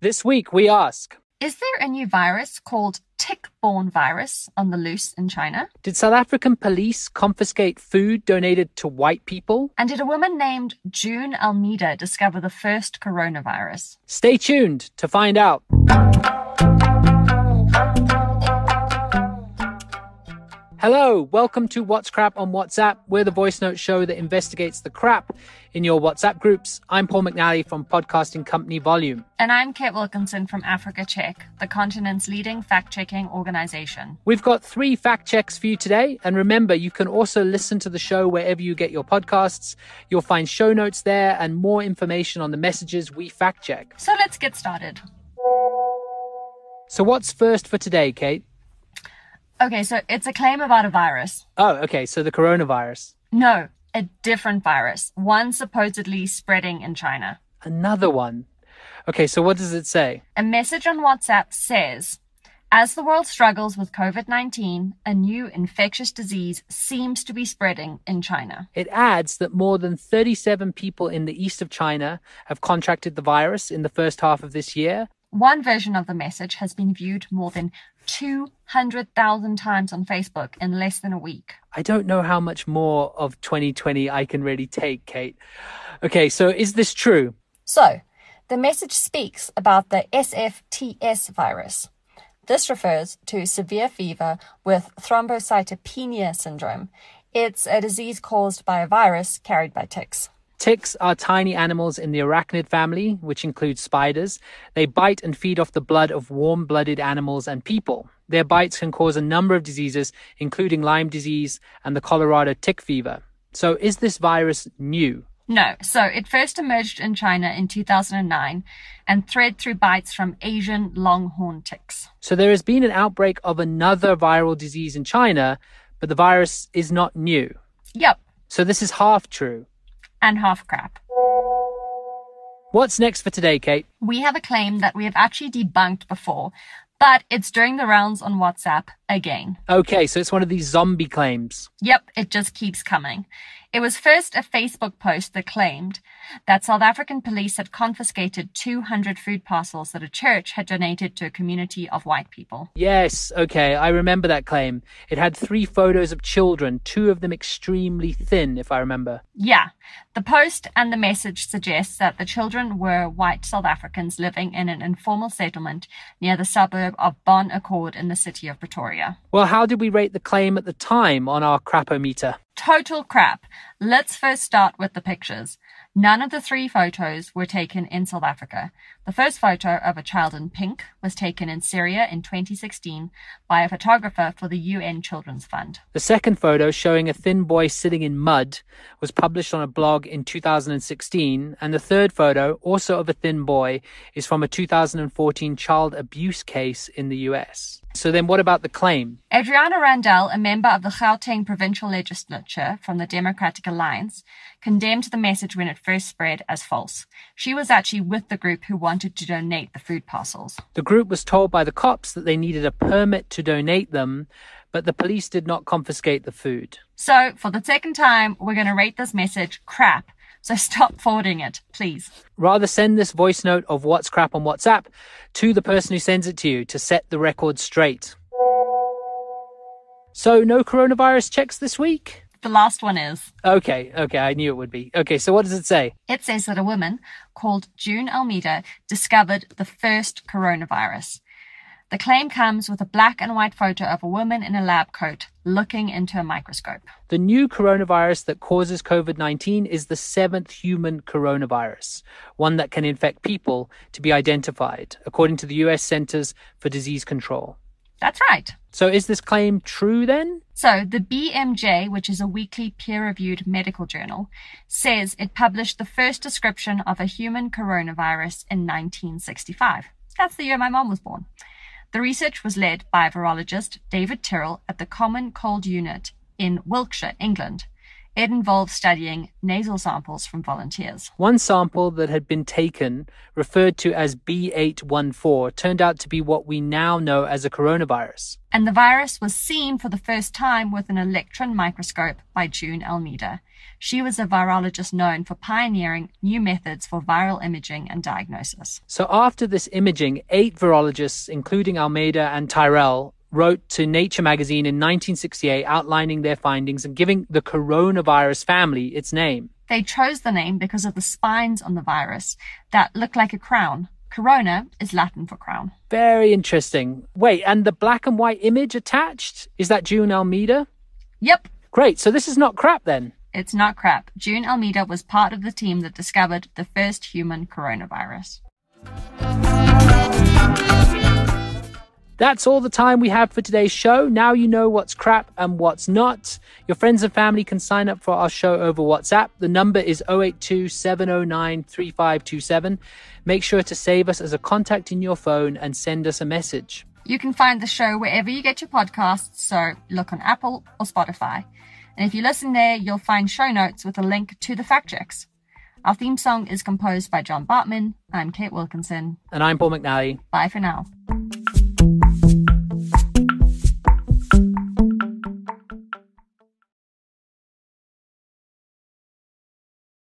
This week we ask Is there a new virus called tick borne virus on the loose in China? Did South African police confiscate food donated to white people? And did a woman named June Almeida discover the first coronavirus? Stay tuned to find out. Hello, welcome to What's Crap on WhatsApp. We're the voice note show that investigates the crap in your WhatsApp groups. I'm Paul McNally from podcasting company Volume. And I'm Kate Wilkinson from Africa Check, the continent's leading fact checking organization. We've got three fact checks for you today. And remember, you can also listen to the show wherever you get your podcasts. You'll find show notes there and more information on the messages we fact check. So let's get started. So, what's first for today, Kate? Okay, so it's a claim about a virus. Oh, okay. So the coronavirus. No, a different virus, one supposedly spreading in China. Another one. Okay, so what does it say? A message on WhatsApp says, as the world struggles with COVID 19, a new infectious disease seems to be spreading in China. It adds that more than 37 people in the east of China have contracted the virus in the first half of this year. One version of the message has been viewed more than 200,000 times on Facebook in less than a week. I don't know how much more of 2020 I can really take, Kate. Okay, so is this true? So, the message speaks about the SFTS virus. This refers to severe fever with thrombocytopenia syndrome. It's a disease caused by a virus carried by ticks. Ticks are tiny animals in the arachnid family, which includes spiders. They bite and feed off the blood of warm blooded animals and people. Their bites can cause a number of diseases, including Lyme disease and the Colorado tick fever. So, is this virus new? No. So, it first emerged in China in 2009 and thread through bites from Asian longhorn ticks. So, there has been an outbreak of another viral disease in China, but the virus is not new. Yep. So, this is half true and half crap. What's next for today, Kate? We have a claim that we have actually debunked before, but it's during the rounds on WhatsApp again. Okay, so it's one of these zombie claims. Yep, it just keeps coming. It was first a Facebook post that claimed that South African police had confiscated 200 food parcels that a church had donated to a community of white people. Yes, okay, I remember that claim. It had three photos of children, two of them extremely thin, if I remember. Yeah. The post and the message suggests that the children were white South Africans living in an informal settlement near the suburb of Bon Accord in the city of Pretoria. Well, how did we rate the claim at the time on our crapometer? Total crap. Let's first start with the pictures. None of the three photos were taken in South Africa. The first photo of a child in pink was taken in Syria in 2016 by a photographer for the UN Children's Fund. The second photo, showing a thin boy sitting in mud, was published on a blog in 2016. And the third photo, also of a thin boy, is from a 2014 child abuse case in the US. So then what about the claim? Adriana Randall, a member of the Gauteng provincial legislature from the Democratic Alliance, condemned the message when it first spread as false. She was actually with the group who wanted to donate the food parcels. The group was told by the cops that they needed a permit to donate them, but the police did not confiscate the food. So, for the second time, we're going to rate this message crap. So stop forwarding it, please. Rather send this voice note of what's crap on WhatsApp to the person who sends it to you to set the record straight. So, no coronavirus checks this week? The last one is. Okay, okay, I knew it would be. Okay, so what does it say? It says that a woman called June Almeida discovered the first coronavirus. The claim comes with a black and white photo of a woman in a lab coat looking into a microscope. The new coronavirus that causes COVID 19 is the seventh human coronavirus, one that can infect people to be identified, according to the US Centers for Disease Control. That's right. So is this claim true then? So the BMJ, which is a weekly peer-reviewed medical journal, says it published the first description of a human coronavirus in 1965. That's the year my mom was born. The research was led by virologist David Tyrrell at the Common Cold Unit in Wiltshire, England. It involved studying nasal samples from volunteers. One sample that had been taken, referred to as B814, turned out to be what we now know as a coronavirus. And the virus was seen for the first time with an electron microscope by June Almeida. She was a virologist known for pioneering new methods for viral imaging and diagnosis. So after this imaging, eight virologists, including Almeida and Tyrrell, wrote to Nature magazine in 1968 outlining their findings and giving the coronavirus family its name. They chose the name because of the spines on the virus that look like a crown. Corona is Latin for crown. Very interesting. Wait, and the black and white image attached? Is that June Almeida? Yep, Great, so this is not crap then. it's not crap. June Almeida was part of the team that discovered the first human coronavirus. That's all the time we have for today's show. Now you know what's crap and what's not. Your friends and family can sign up for our show over WhatsApp. The number is 082 709 3527. Make sure to save us as a contact in your phone and send us a message. You can find the show wherever you get your podcasts, so look on Apple or Spotify. And if you listen there, you'll find show notes with a link to the fact checks. Our theme song is composed by John Bartman. I'm Kate Wilkinson. And I'm Paul McNally. Bye for now.